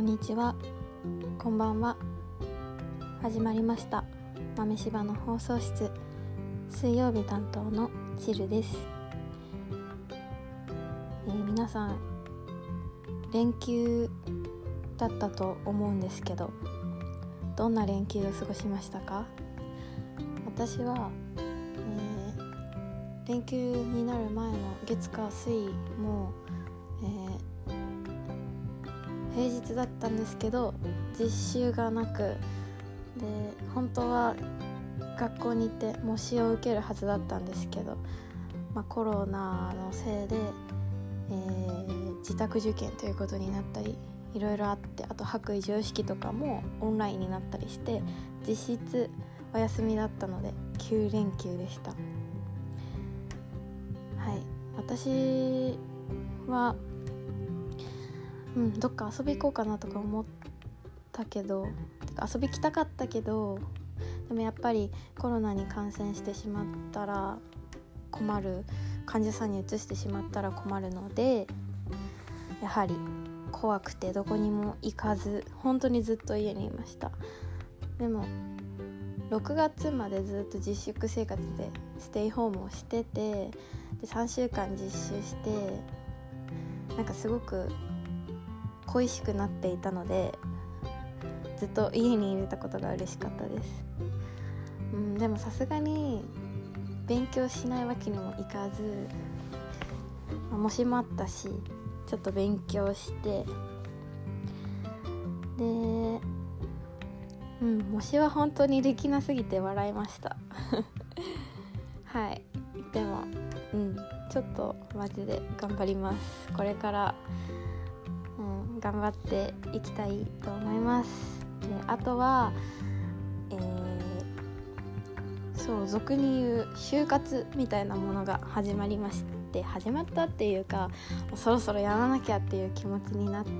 こんにちは。こんばんは。始まりました。豆柴の放送室。水曜日担当のチルです、えー、皆さん連休だったと思うんですけどどんな連休を過ごしましたか？私は、えー、連休になる前の月火水も、えー、平日だったんですけど実習がなくで本当は学校に行って模試を受けるはずだったんですけど、まあ、コロナのせいで、えー、自宅受験ということになったりいろいろあってあと白衣常識とかもオンラインになったりして実質お休みだったので9連休でした。はい。私はうんどっか遊び行こうかなとか思ったけど遊び来たかったけどでもやっぱりコロナに感染してしまったら困る患者さんにうつしてしまったら困るのでやはり怖くてどこにも行かず本当にずっと家にいました。でも6月までずっと自粛生活でステイホームをしててで3週間実習してなんかすごく恋しくなっていたのでずっと家に入れたことが嬉しかったです、うん、でもさすがに勉強しないわけにもいかず、まあ、模試もあったしちょっと勉強してでうん模試は本当にできなすぎて笑いました。はい。でもうんちょっとマジで頑張ります。これから、頑張っていきたいと思いますであとはえー、そう俗に言う就活みたいなものが始まりまして始まったっていうかそろそろやらなきゃっていう気持ちになって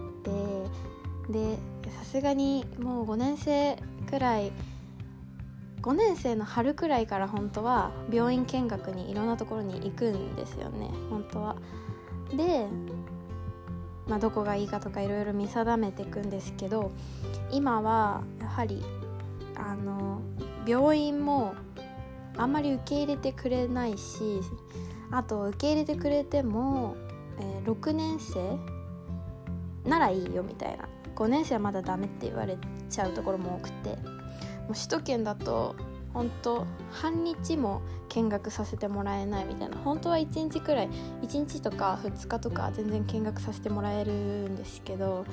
でさすがにもう5年生くらい5年生の春くらいから本当は病院見学にいろんなところに行くんですよね本当は。で、まあ、どこがいいかとかいろいろ見定めていくんですけど今はやはりあの病院もあんまり受け入れてくれないしあと受け入れてくれても、えー、6年生ならいいよみたいな。5年生はまだダメって言われちゃうところも多くて。もう首都圏だと本当半日も見学させてもらえないみたいな。本当は1日くらい1日とか2日とか全然見学させてもらえるんですけど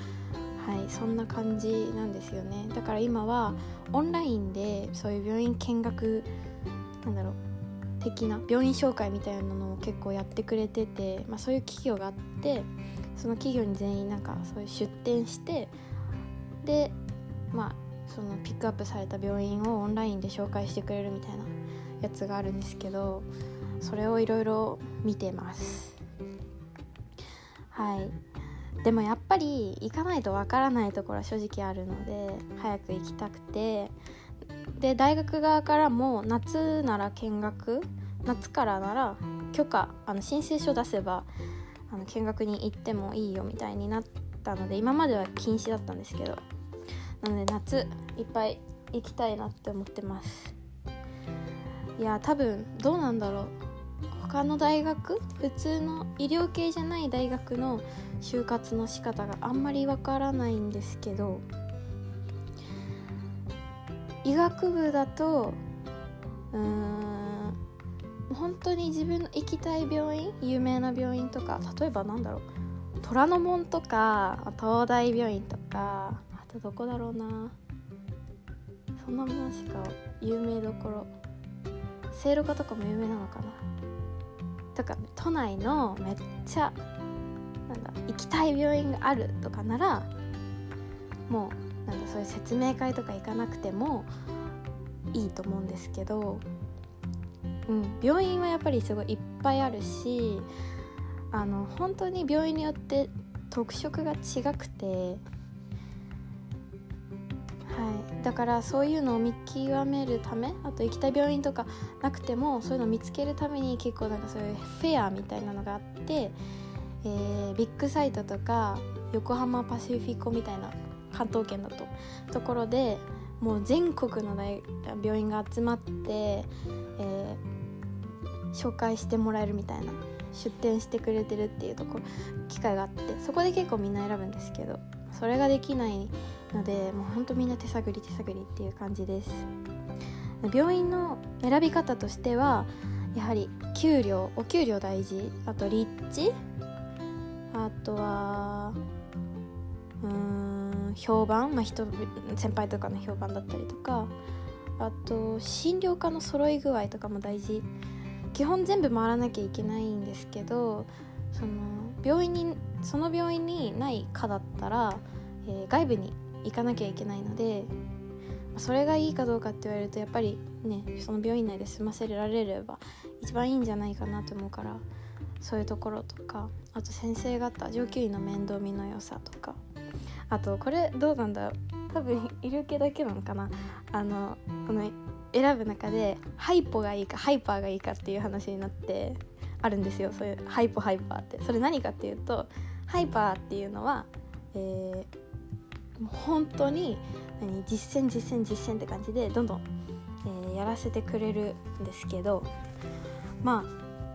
はいそんな感じなんですよね。だから今はオンラインでそういう病院見学なんだろう的な病院紹介みたいなのを結構やってくれてて、まあ、そういう企業があってその企業に全員なんかそういう出店してでまあそのピックアップされた病院をオンラインで紹介してくれるみたいなやつがあるんですけどそれをいろいろ見てます。はい。でもやっぱり行かないとわからないところは正直あるので早く行きたくて。で大学側からも夏なら見学夏からなら許可あの申請書出せばあの見学に行ってもいいよみたいになったので今までは禁止だったんですけどなので夏いっぱい行きたいなって思ってます。いや多分どうなんだろう。他の大学？普通の医療系じゃない大学の就活の仕方があんまりわからないんですけど医学部だとうーん本当に自分の行きたい病院？有名な病院とか例えばなんだろう。虎ノ門とか東大病院とかとどこだろうな。そんなものしか有名どころ。聖路加とかも有名なのかな。とか都内のめっちゃなんだ行きたい病院があるとかならもうなんかそういう説明会とか行かなくてもいいと思うんですけど、うん、病院はやっぱりすごいいっぱいあるしあの本当に病院によって特色が違くて、だからそういうのを見極めるためあと行きたい病院とかなくてもそういうのを見つけるために結構なんかそういうフェアみたいなのがあって、えー、ビッグサイトとか横浜パシフィコみたいな関東圏だとところでもう全国の大病院が集まって、えー、紹介してもらえるみたいな出店してくれてるっていうところ機会があってそこで結構みんな選ぶんですけどそれができないのでもうほんとみんな手探り手探りっていう感じです。病院の選び方としてはやはり給料お給料大事。あと立地。あとはうん評判、まあ人、先輩とかの評判だったりとか。あと診療科の揃い具合とかも大事。基本全部回らなきゃいけないんですけどその病院にその病院にない科だったら、えー、外部に行かなきゃいけないのでそれがいいかどうかって言われるとやっぱりねその病院内で済ませられれば一番いいんじゃないかなと思うからそういうところとかあと先生方上級医の面倒見の良さとかあとこれどうなんだ多分いる系だけなのかな。あのこの選ぶ中でハイポがいいかハイパーがいいかっていう話になってあるんですよ。そういうハイポハイパーって。それ何かっていうとハイパーっていうのは、えー、もう本当に何実践実践実践って感じでどんどん、えー、やらせてくれるんですけどま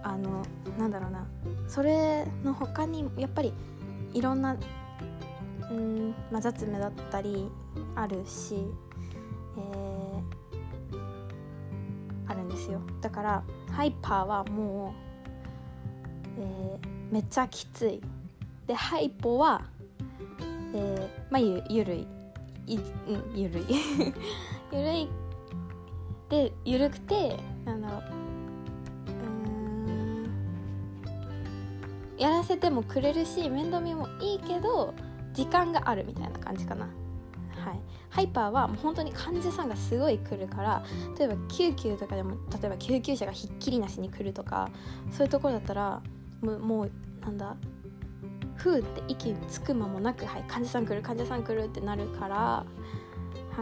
ああのなんだろうな。それの他にやっぱりいろんなうん、まあ、雑務だったりあるし、えー、あるんですよ。だからハイパーはもう、えー、めっちゃきつい。でハイポは、えー、まあゆゆるい。い、うん、ゆるい。ゆるい。でゆるくてなんだろう。うん。やらせてもくれるし面倒見もいいけど時間があるみたいな感じかな。はい、ハイパーはもう本当に患者さんがすごい来るから例えば救急とかでも例えば救急車がひっきりなしに来るとかそういうところだったらもうもうなんだふーって息つく間もなく、はい、患者さん来る患者さん来るってなるからは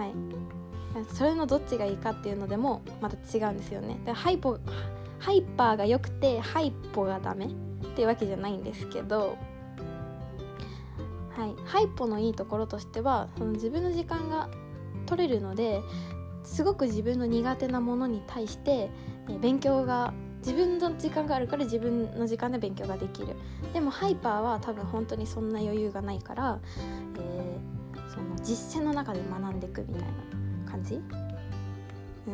い。それのどっちがいいかっていうのでもまた違うんですよね。でハイポハイパーが良くてハイポがダメっていうわけじゃないんですけどはい、ハイポのいいところとしてはその自分の時間が取れるのですごく自分の苦手なものに対して、勉強が自分の時間があるから自分の時間で勉強ができる。でもハイパーは多分本当にそんな余裕がないから、えー、その実践の中で学んでいくみたいな感じ、う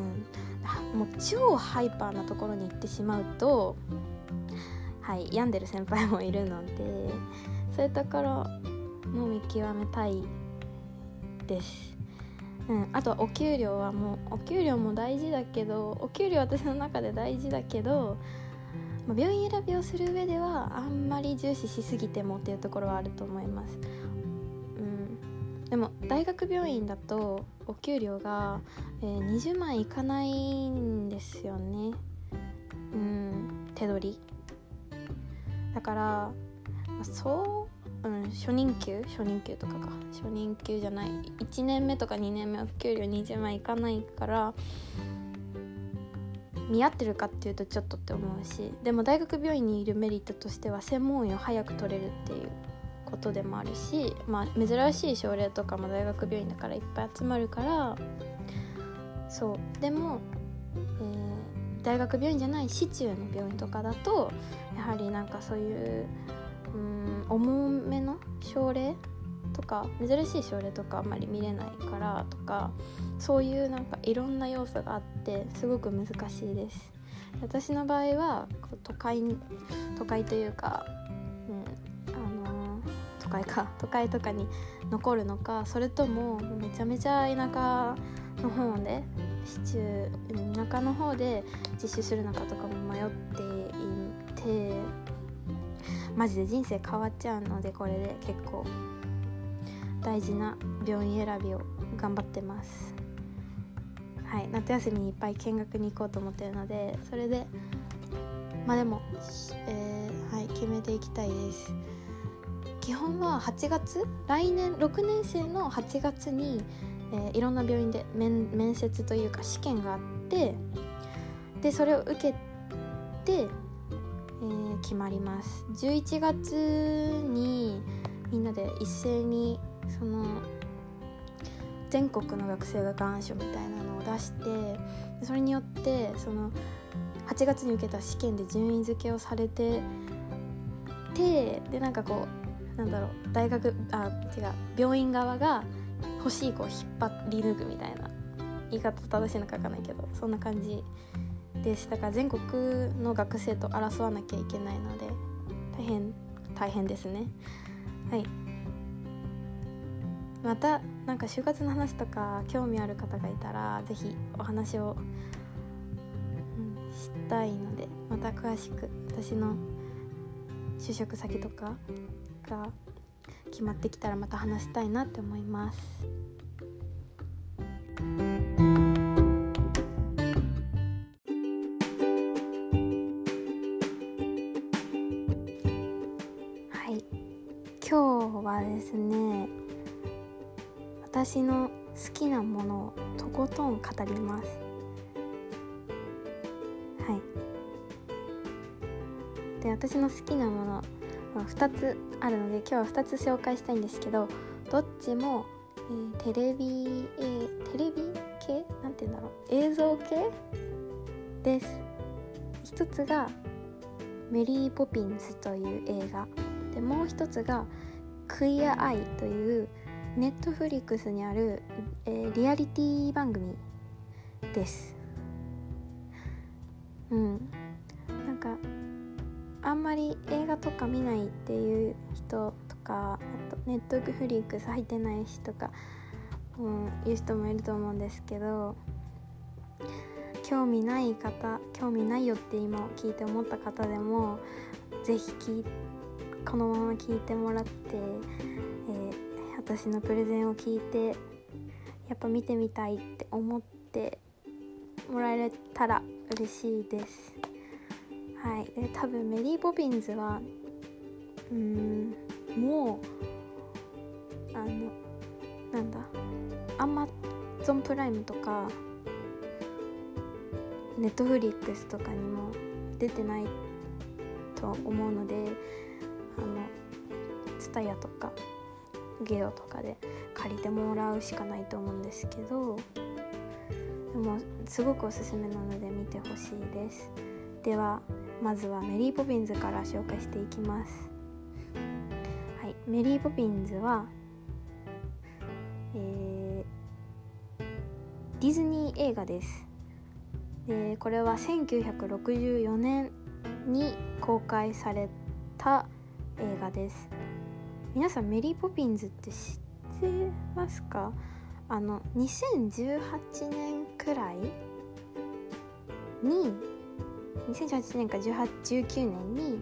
ん、もう超ハイパーなところに行ってしまうとはい病んでる先輩もいるのでそういうところも見極めたいです。うん、あとはお給料はもうお給料も大事だけどお給料私の中で大事だけど、まあ、病院選びをする上ではあんまり重視しすぎてもっていうところはあると思います。うん、でも大学病院だとお給料が、えー、20万いかないんですよね。うん、手取り。だから、そううん、初任給？初任給とかか。初任給じゃない。1年目とか2年目は給料20万いかないから見合ってるかっていうとちょっとって思うしでも大学病院にいるメリットとしては専門医を早く取れるっていうことでもあるし、まあ、珍しい症例とかも大学病院だからいっぱい集まるからそう。でも、えー、大学病院じゃない市中の病院とかだとやはりなんかそういううん重めの症例とか珍しい症例とかあんまり見れないからとかそういうなんかいろんな要素があってすごく難しいです。私の場合は都会都会というか、うんあのー、都会か都会とかに残るのかそれともめちゃめちゃ田舎の方で市中田舎の方で実習するのかとかも迷っていてマジで人生変わっちゃうのでこれで結構大事な病院選びを頑張ってます。はい夏休みにいっぱい見学に行こうと思ってるのでそれでまあでも、えー、はい決めていきたいです。基本は8月？来年？6年生の8月に、えー、いろんな病院で面接というか試験があってでそれを受けてえー、決まります。11月にみんなで一斉にその全国の学生が願書みたいなのを出してそれによってその8月に受けた試験で順位付けをされててでなんかこうなんだろう大学あ違う病院側が欲しい子を引っ張り抜くみたいな言い方正しいのか分かんないけどそんな感じですだから全国の学生と争わなきゃいけないので大変大変ですねはいまたなんか就活の話とか興味ある方がいたら是非お話を、うん、したいのでまた詳しく私の就職先とかが決まってきたらまた話したいなって思います。私の好きなものをとことん語ります。はい。で私の好きなものは2つあるので今日は2つ紹介したいんですけどどっちも、えー、テレビ、えー、テレビ系？なんて言うんだろう。映像系？です。一つが「メリー・ポピンズ」という映画。でもう一つが「クイア・アイ」というネットフリックスにある、えー、リアリティ番組です。うん。なんかあんまり映画とか見ないっていう人とかあとネットフリックス入ってない人とか、うん、いう人もいると思うんですけど興味ない方興味ないよって今聞いて思った方でも是非このまま聞いてもらって、えー私のプレゼンを聞いてやっぱ見てみたいって思ってもらえたら嬉しいです。はい。で多分メリー・ポピンズはうんもうあのなんだアマゾンプライムとかネットフリックスとかにも出てないと思うのであの TSUTAYA とかゲオとかで借りてもらうしかないと思うんですけどでもすごくおすすめなので見てほしいです。ではまずはメリー・ポピンズから紹介していきます。はいメリー・ポピンズはえー、ディズニー映画です。でこれは1964年に公開された映画です。皆さんメリー・ポピンズって知ってますか？あの2018年くらいに2018年か1819年に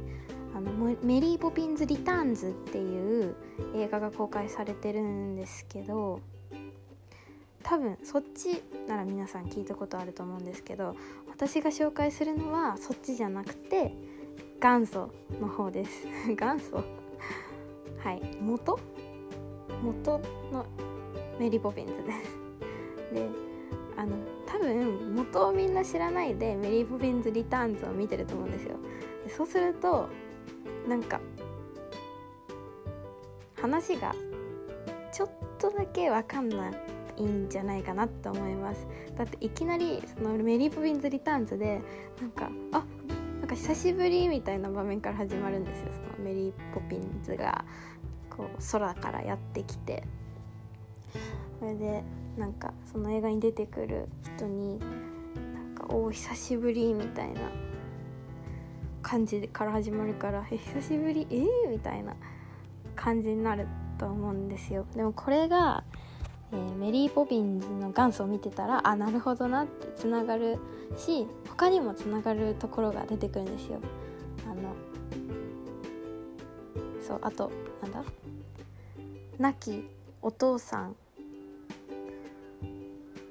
あのメリー・ポピンズ・リターンズっていう映画が公開されてるんですけど多分そっちなら皆さん聞いたことあると思うんですけど私が紹介するのはそっちじゃなくて元祖の方です。元祖？はい。元？元のメリー・ポピンズ ですであの多分元をみんな知らないでメリー・ポピンズ・リターンズを見てると思うんですよ。でそうするとなんか話がちょっとだけ分かんないんじゃないかなと思います。だっていきなりそのメリー・ポピンズ・リターンズでなんかあなんか久しぶりみたいな場面から始まるんですよ。そのメリー・ポピンズが。こう空からやってきてそれでなんかその映画に出てくる人になんか「お久しぶり」みたいな感じから始まるから「え久しぶり？えー?」みたいな感じになると思うんですよ。でもこれが、えー、メリー・ポピンズの元祖を見てたらあなるほどなってつながるし他にもつながるところが出てくるんですよ。あのそうあとなんだ？亡きお父さん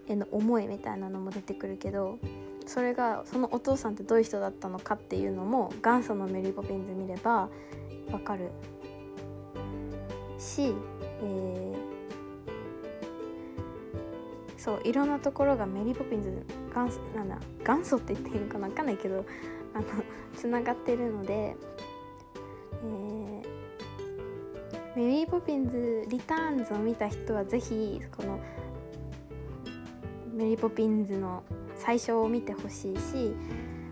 への思いみたいなのも出てくるけどそれがそのお父さんってどういう人だったのかっていうのも元祖のメリー・ポピンズ見ればわかる。し、えー、そういろんなところがメリー・ポピンズ元祖なんだ元祖って言っていいのかな分かんないけどあのつながってるので、えーメリー・ポピンズ・リターンズを見た人はぜひこのメリー・ポピンズの最初を見てほしいし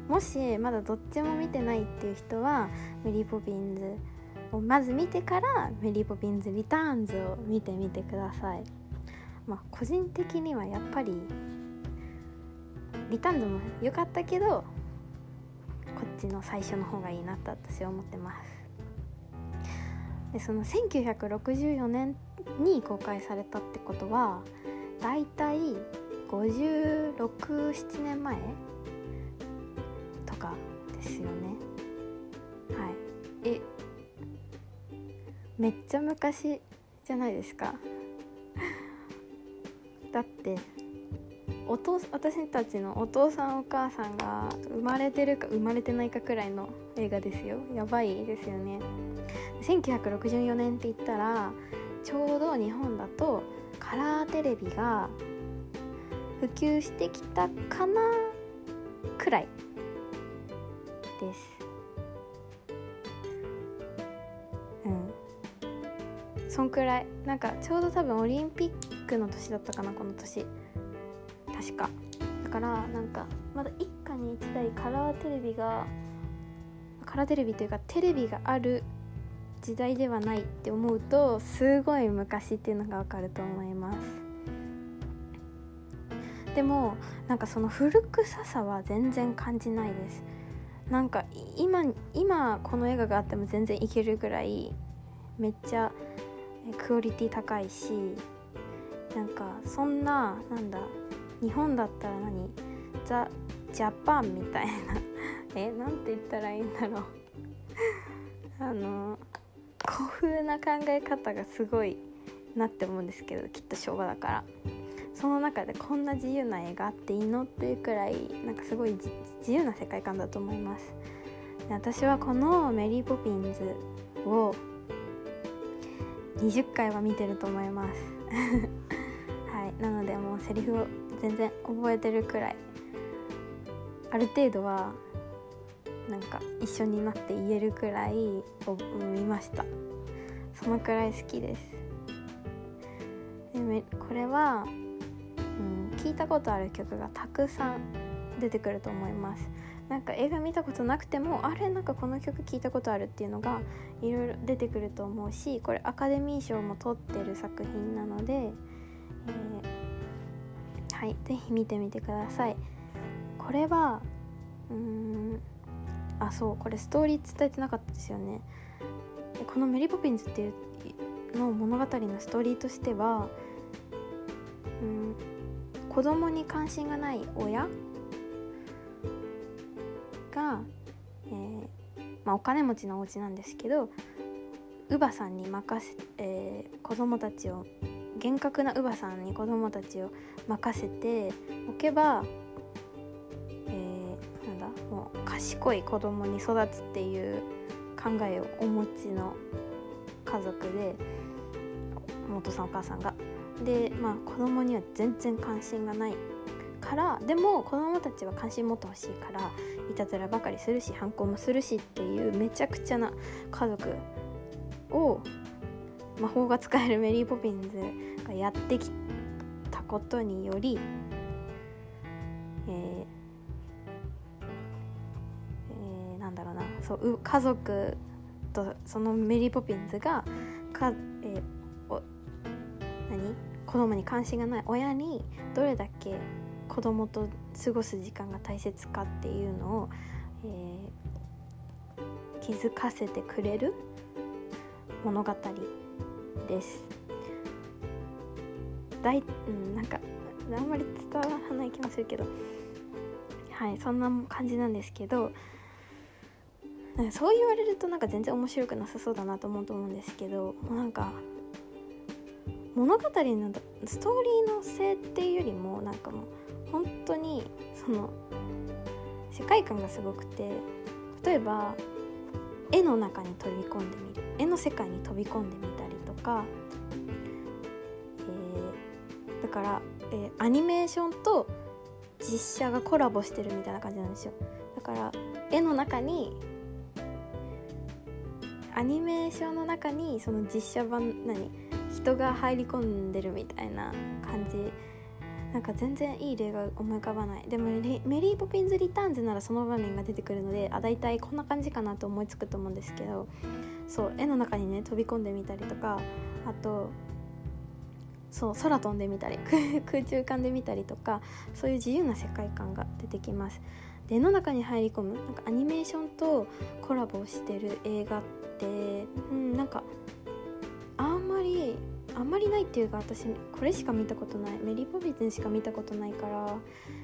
もしまだどっちも見てないっていう人はメリー・ポピンズをまず見てからメリー・ポピンズ・リターンズを見てみてください。まあ個人的にはやっぱりリターンズも良かったけどこっちの最初の方がいいなと私は思ってます。でその1964年に公開されたってことはだいたい567年前とかですよね。はい。えめっちゃ昔じゃないですか。だってお父私たちのお父さんお母さんが生まれてるか生まれてないかくらいの映画ですよ。やばいですよね。1964年って言ったらちょうど日本だとカラーテレビが普及してきたかなくらいです。うん。そんくらい。なんかちょうど多分オリンピックの年だったかなこの年。確か。だからなんかまだ一家に一台カラーテレビがカラーテレビというかテレビがある時代ではないって思うとすごい昔っていうのがわかると思います。でもなんかその古臭さは全然感じないです。なんか今今この映画があっても全然いけるぐらいめっちゃクオリティ高いしなんかそんななんだ日本だったら何？ザ・ジャパンみたいな。えなんて言ったらいいんだろう。あの古風な考え方がすごいなって思うんですけどきっと昭和だから。その中でこんな自由な映画あっていいのっていうくらいなんかすごい自由な世界観だと思います。私はこの「メリー・ポピンズ」を20回は見てると思います。はいなのでもうセリフを全然覚えてるくらい。ある程度はなんか一緒になって言えるくらいを見ました。そのくらい好きです。でこれは、うん、聞いたことある曲がたくさん出てくると思います。なんか映画見たことなくてもあれなんかこの曲聞いたことあるっていうのがいろいろ出てくると思うしこれアカデミー賞も取ってる作品なので、えー、はい是非見てみてください。これはうんあそうこれストーリー伝えてなかったですよね。このメリー・ポピンズっていうの物語のストーリーとしては、うん、子供に関心がない親が、えーまあ、お金持ちのお家なんですけど乳母さんに任せ、えー、子供たちを厳格な乳母さんに子供たちを任せておけば賢い子供に育つっていう考えをお持ちの家族で元さんお母さんが。でまあ子供には全然関心がないからでも子供たちは関心持ってほしいからいたずらばかりするし反抗もするしっていうめちゃくちゃな家族を魔法が使えるメリー・ポピンズがやってきたことにより、そう家族とそのメリー・ポピンズがか、えー、お何？子供に関心がない。親にどれだけ子供と過ごす時間が大切かっていうのを、えー、気づかせてくれる物語です。だい、うん、なんかあんまり伝わらない気もするけど。はいそんな感じなんですけどそう言われるとなんか全然面白くなさそうだなと思うと思うんですけどもうなんか物語のストーリーのせいっていうよりもなんかもう本当にその世界観がすごくて例えば絵の中に飛び込んでみる絵の世界に飛び込んでみたりとか、えー、だから、えー、アニメーションと実写がコラボしてるみたいな感じなんですよ。だから絵の中にアニメーションの中にその実写版何？人が入り込んでるみたいな感じ。なんか全然いい例が思い浮かばない。でもメリー・ポピンズ・リターンズならその場面が出てくるのであ大体こんな感じかなと思いつくと思うんですけど。そう絵の中にね飛び込んでみたりとかあとそう空飛んでみたり 空中間で見たりとかそういう自由な世界観が出てきます。で絵の中に入り込むなんかアニメーションとコラボしてる映画ってうんなんかあんまりあんまりないっていうか私これしか見たことないメリー・ポビッツンしか見たことないから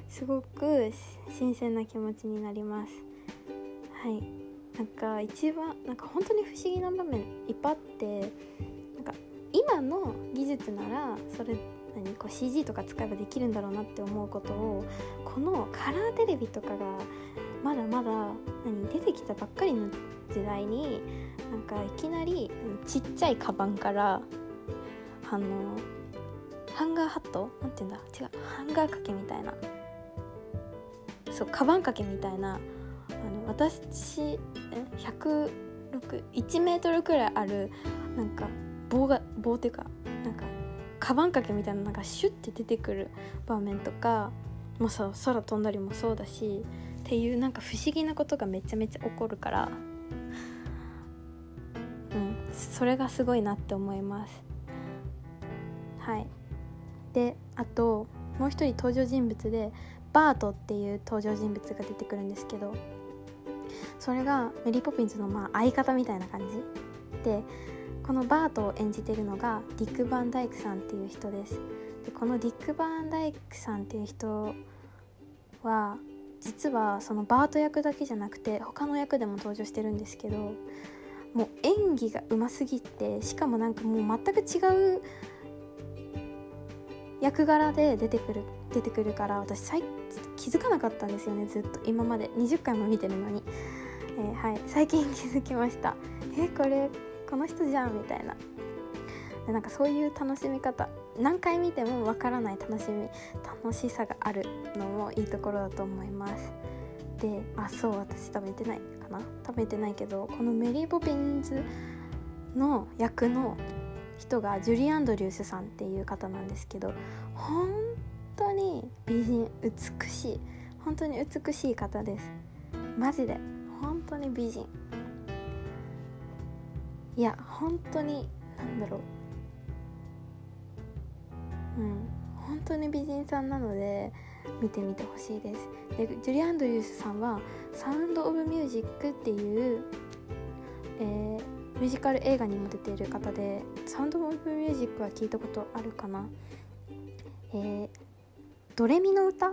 すごく新鮮な気持ちになります。はい。なんか一番なんか本当に不思議な場面いっぱいあってなんか今の技術ならそれ何こう CG とか使えばできるんだろうなって思うことをこのカラーテレビとかがまだまだ何出てきたばっかりの時代になんかいきなりちっちゃいカバンからあのハンガーハットなんて言うんだ違うハンガー掛けみたいなそうカバン掛けみたいなあの私1061メートルくらいあるなんか棒が棒っていうかなんかカバン掛けみたいなのがシュッて出てくる場面とかもうさ空飛んだりもそうだしっていうなんか不思議なことがめちゃめちゃ起こるからうんそれがすごいなって思います。はい。であともう一人登場人物でバートっていう登場人物が出てくるんですけどそれがメリー・ポピンズのまあ相方みたいな感じでこのバートを演じてるのがディック・バンダイクさんっていう人です。でこのディック・バンダイクさんっていう人は実はそのバート役だけじゃなくて他の役でも登場してるんですけどもう演技がうますぎてしかもなんかもう全く違う役柄で出てくる出てくるから私最気づかなかったんですよねずっと。今まで。20回も見てるのに、えー、はい。最近気づきました。えこれこの人じゃんみたいな。でなんかそういう楽しみ方。何回見てもわからない楽しみ楽しさがあるのもいいところだと思います。であそう私食べてないかな。食べてないけどこのメリー・ポピンズの役の人がジュリー・アンドリュースさんっていう方なんですけど本当に美人美しい。本当に美しい方です。マジで。本当に美人。いや本当に何だろう。うん。本当に美人さんなので見てみてほしいです。でジュリ・アンドリュースさんは「サウンド・オブ・ミュージック」っていう、えーミュージカル映画にも出ている方でサウンド・オブ・ミュージックは聞いたことあるかな。えー、ドレミの歌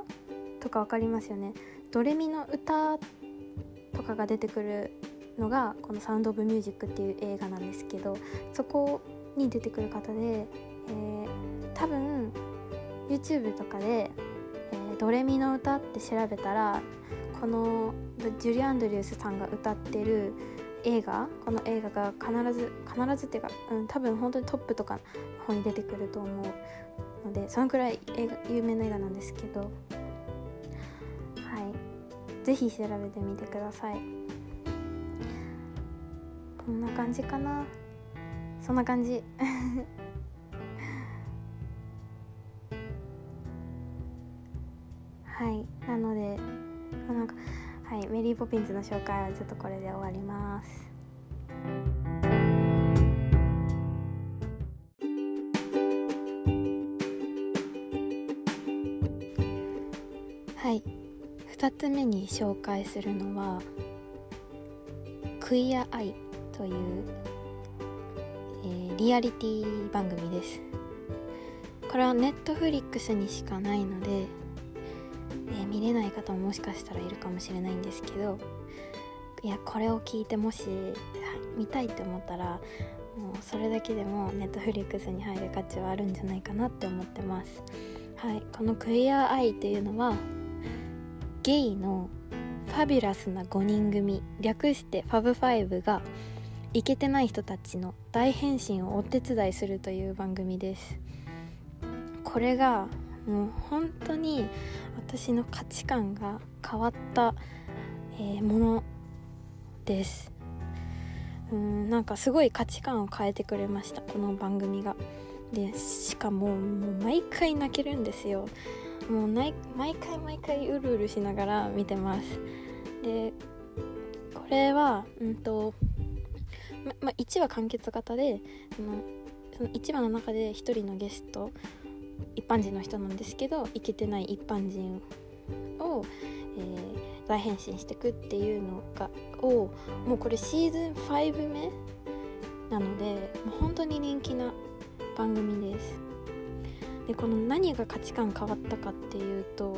とか分かりますよね。ドレミの歌とかが出てくるのがこの「サウンド・オブ・ミュージック」っていう映画なんですけどそこに出てくる方で、えー、多分 YouTube とかで、えー、ドレミの歌って調べたらこのジュリアンドリュースさんが歌ってる映画この映画が必ず必ずっていうか、うん、多分本当にトップとかの方に出てくると思うのでそのくらい映画有名な映画なんですけどはい。是非調べてみてください。こんな感じかな。そんな感じ。はいなのでなんかはいメリー・ポピンズの紹介はちょっとこれで終わります。はい2つ目に紹介するのは「クイア・アイ」という、えー、リアリティ番組です。これは Netflix にしかないのでえ見れない方ももしかしたらいるかもしれないんですけどいやこれを聞いてもし見たいって思ったらもうそれだけでも Netflix に入る価値はあるんじゃないかなって思ってます。はいこの Queer Eye っていうのはゲイのファビュラスな5人組略して Fab Five がイケてない人たちの大変身をお手伝いするという番組です。これがもう本当に私の価値観が変わった、えー、ものです。うんなんかすごい価値観を変えてくれましたこの番組が。でしかももう毎回泣けるんですよ。もう毎回毎回うるうるしながら見てます。でこれはうんとまま1話完結型でそのその1話の中で1人のゲスト一般人の人なんですけどイケてない一般人を、えー、大変身していくっていうのがをもうこれシーズン5目なのでもう本当に人気な番組です。でこの何が価値観変わったかっていうと、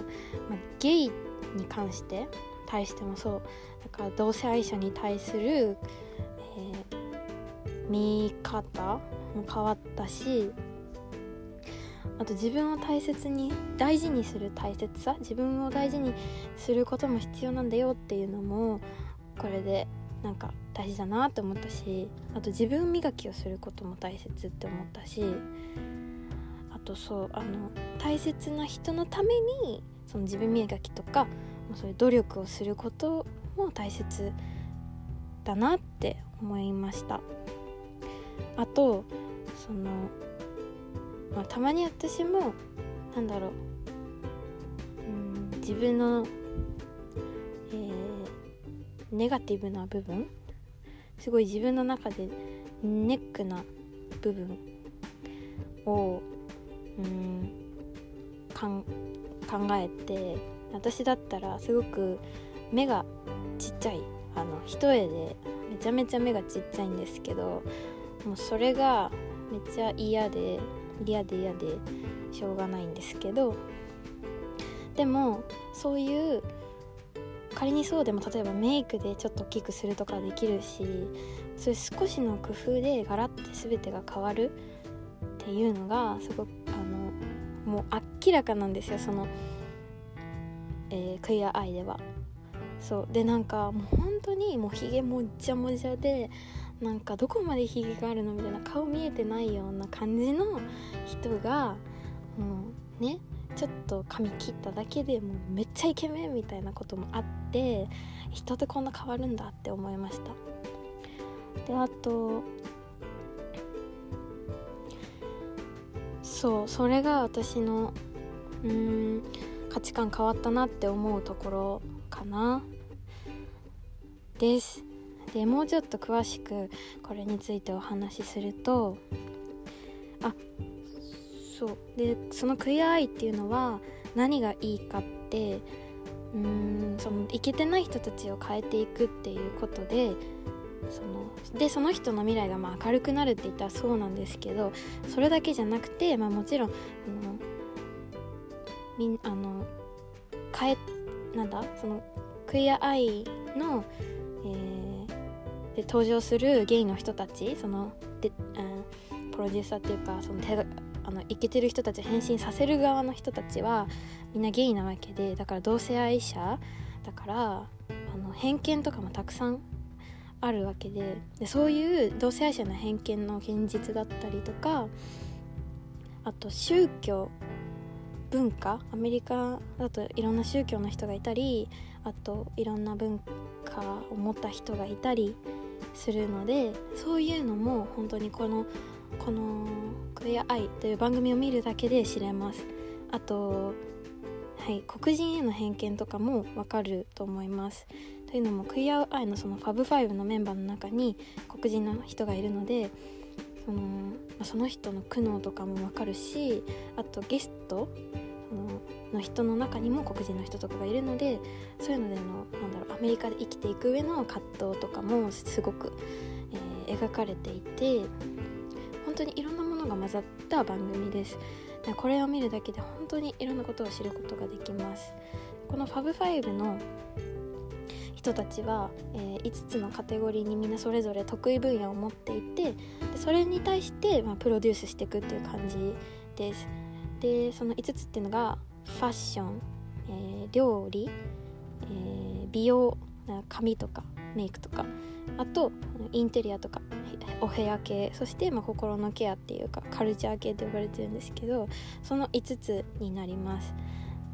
まあ、ゲイに関して対してもそう。だから同性愛者に対する、見方も変わったしあと自分を大切に大事にする大切さ自分を大事にすることも必要なんだよっていうのもこれでなんか大事だなって思ったしあと自分磨きをすることも大切って思ったしあとそうあの大切な人のためにその自分磨きとかそういう努力をすることも大切だなって思いました。あとそのまあ、たまに私もなんだろう。うん自分の、えー、ネガティブな部分。すごい自分の中でネックな部分。をうんかん考えて私だったらすごく目がちっちゃい。あの一重でめちゃめちゃ目がちっちゃいんですけどもうそれがめっちゃ嫌で嫌で嫌でしょうがないんですけどでもそういう仮にそうでも例えばメイクでちょっと大きくするとかできるしそういう少しの工夫でガラッて全てが変わるっていうのがすごくあのもう明らかなんですよその、えー、クイアアイでは。そうでなんかもう本当にもうひげもっちゃもじゃでなんかどこまでひげがあるのみたいな顔見えてないような感じの人がもうねちょっと髪切っただけでもうめっちゃイケメンみたいなこともあって人ってこんな変わるんだって思いました。であとそうそれが私のうん価値観変わったなって思うところかな。です。でもうちょっと詳しくこれについてお話しするとあそう。でそのクイアアイっていうのは何がいいかってうーんそのイケてない人たちを変えていくっていうことでそのでその人の未来がまあ明るくなるって言ったらそうなんですけどそれだけじゃなくて、まあ、もちろんあのみんあの変えなんだそのクイアアイの、えーで登場するゲイの人たちそので、うん、プロデューサーっていうかその手あのイケてる人たちを変身させる側の人たちはみんなゲイなわけでだから同性愛者だからあの偏見とかもたくさんあるわけででそういう同性愛者の偏見の現実だったりとかあと宗教文化アメリカだといろんな宗教の人がいたりあといろんな文化を持った人がいたりするのでそういうのも本当にこのこの「クエアアイ」という番組を見るだけで知れます。あとはい黒人への偏見とかもわかると思います。というのも Queer Eye のその Fab Five のメンバーの中に黒人の人がいるのでそのその人の苦悩とかもわかるしあとゲストそのの人の中にも黒人の人とかがいるのでそういうのでのなんだろうアメリカで生きていく上の葛藤とかもすごく、えー、描かれていて本当にいろんなものが混ざった番組です。これを見るだけで本当にいろんなことを知ることができます。この Fab Five の人たちは、えー、5つのカテゴリーにみんなそれぞれ得意分野を持っていてでそれに対して、まあ、プロデュースしていくっていう感じです。でその5つっていうのがファッション、えー、料理、えー、美容髪とかメイクとかあとインテリアとかお部屋系そしてま心のケアっていうかカルチャー系って呼ばれてるんですけどその5つになります。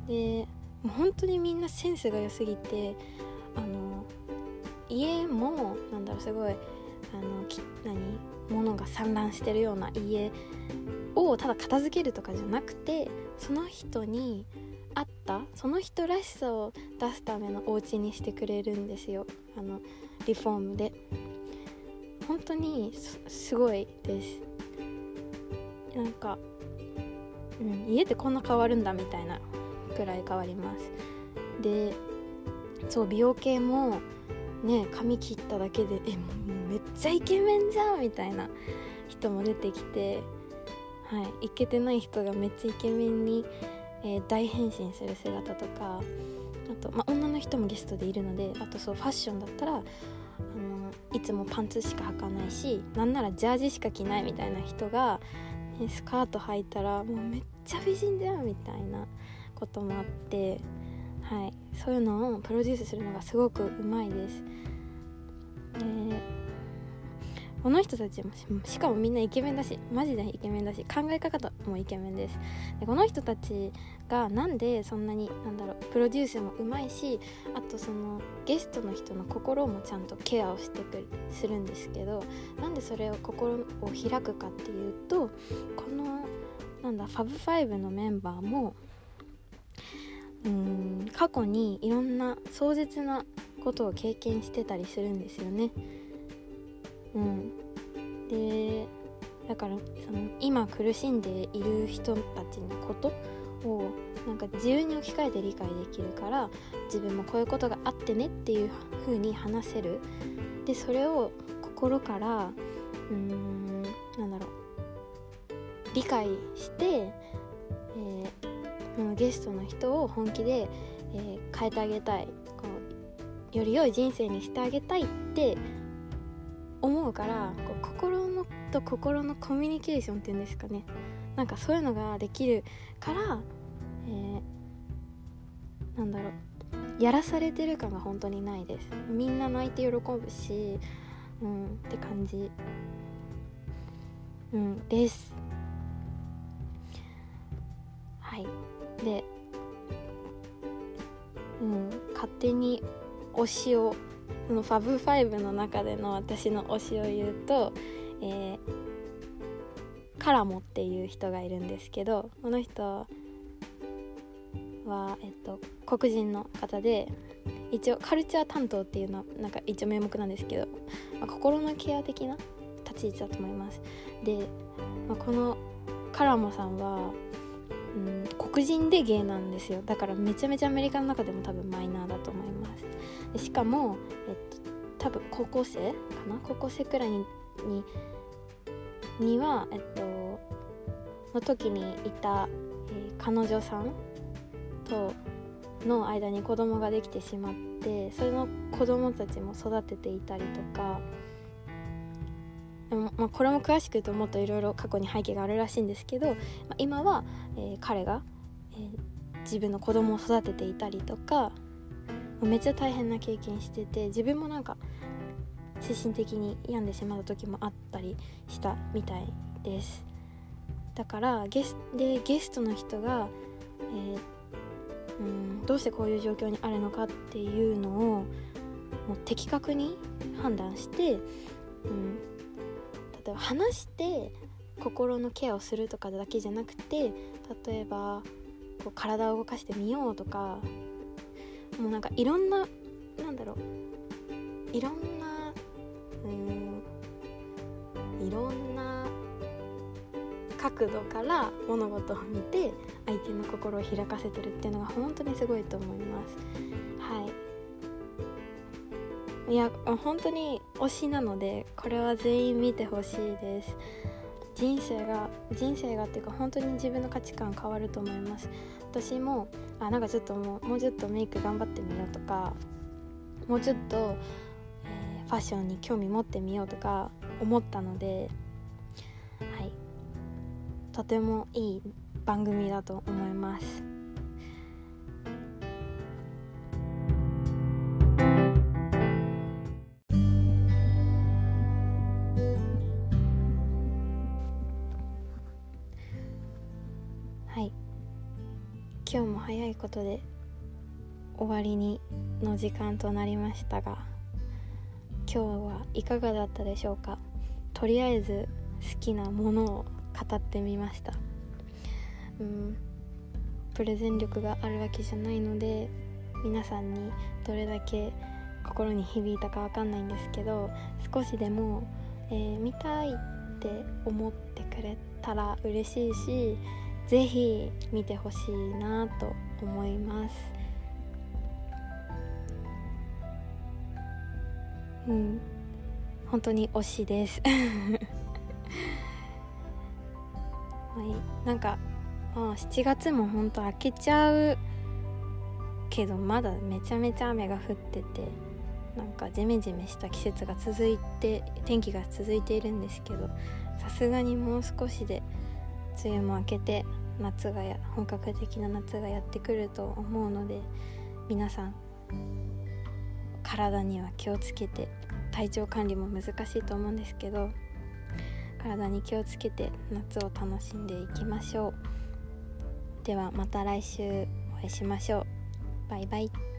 でもう本当にみんなセンスが良すぎてあの家もなんだろうすごいあのき何物が散乱してるような家をただ片付けるとかじゃなくてその人に合ったその人らしさを出すためのお家にしてくれるんですよ。あのリフォームで。本当にすごいです。なんか、うん、家ってこんな変わるんだみたいなくらい変わります。でそう美容系もね髪切っただけでえもうめっちゃイケメンじゃんみたいな人も出てきてはいイケてない人がめっちゃイケメンに、えー、大変身する姿とかあと、ま、女の人もゲストでいるのであとそうファッションだったらあのいつもパンツしか履かないしなんならジャージしか着ないみたいな人が、ね、スカート履いたらもうめっちゃ美人だよみたいなこともあってはい、そういうのをプロデュースするのがすごくうまいです。でこの人たちもしかもみんなイケメンだしマジでイケメンだし考え方もイケメンですでこの人たちがなんでそんなになんだろうプロデュースもうまいしあとそのゲストの人の心もちゃんとケアをしてくるするんですけどなんでそれを心を開くかっていうとこのなんだ Fab Five のメンバーもうん過去にいろんな壮絶なことを経験してたりするんですよね。うん、でだからその今苦しんでいる人たちのことをなんか自由に置き換えて理解できるから自分もこういうことがあってねっていう風に話せる。でそれを心からうーんなんだろう理解して、えーゲストの人を本気で、えー、変えてあげたい。こうより良い人生にしてあげたいって思うからこう心のと心のコミュニケーションっていうんですかね。なんかそういうのができるから、えー、なんだろう。やらされてる感が本当にないです。みんな泣いて喜ぶしうんって感じ。うんです。はい。でうん勝手に推しをその Fab Five の中での私の推しを言うと、えー、カラモっていう人がいるんですけどこの人は、えっと、黒人の方で一応カルチャー担当っていうのはなんか一応名目なんですけど、まあ、心のケア的な立ち位置だと思います。で、まあ、このカラモさんはうん、黒人でゲイなんですよ。だからめちゃめちゃアメリカの中でも多分マイナーだと思います。しかも、えっと、多分高校生かな？高校生くらいににはえっとの時にいた、えー、彼女さんとの間に子供ができてしまってそれの子供たちも育てていたりとかでも、まあ、これも詳しく言うともっといろいろ過去に背景があるらしいんですけど、まあ、今は、えー、彼が、自分の子供を育てていたりとかめっちゃ大変な経験してて自分もなんか精神的に病んでしまう時もあったりしたみたいです。だからゲスでゲストの人が、えー、うんどうしてこういう状況にあるのかっていうのをもう的確に判断して、うん、例えば話して心のケアをするとかだけじゃなくて例えばこう体を動かしてみようとかもうなんかいろんななんだろう。いろんなうんいろんな角度から物事を見て相手の心を開かせてるっていうのが本当にすごいと思います。はい。いや本当に推しなのでこれは全員見てほしいです。人生が人生がっていうか本当に自分の価値観変わると思います。私もあなんかちょっともうもうちょっとメイク頑張ってみようとかもうちょっと、えー、ファッションに興味持ってみようとか思ったのではい。とてもいい番組だと思います。ことで終わりにの時間となりましたが今日はいかがだったでしょうか？とりあえず好きなものを語ってみました。うんプレゼン力があるわけじゃないので皆さんにどれだけ心に響いたかわかんないんですけど少しでも、えー、見たいって思ってくれたら嬉しいし是非見てほしいなと思います。うん。本当に推しです。はい。なんか、まあ、7月も本当開けちゃうけどまだめちゃめちゃ雨が降っててなんかジメジメした季節が続いて天気が続いているんですけどさすがにもう少しで梅雨も明けて夏がや本格的な夏がやってくると思うので皆さん体には気をつけて体調管理も難しいと思うんですけど体に気をつけて夏を楽しんでいきましょう。ではまた来週お会いしましょう。バイバイ。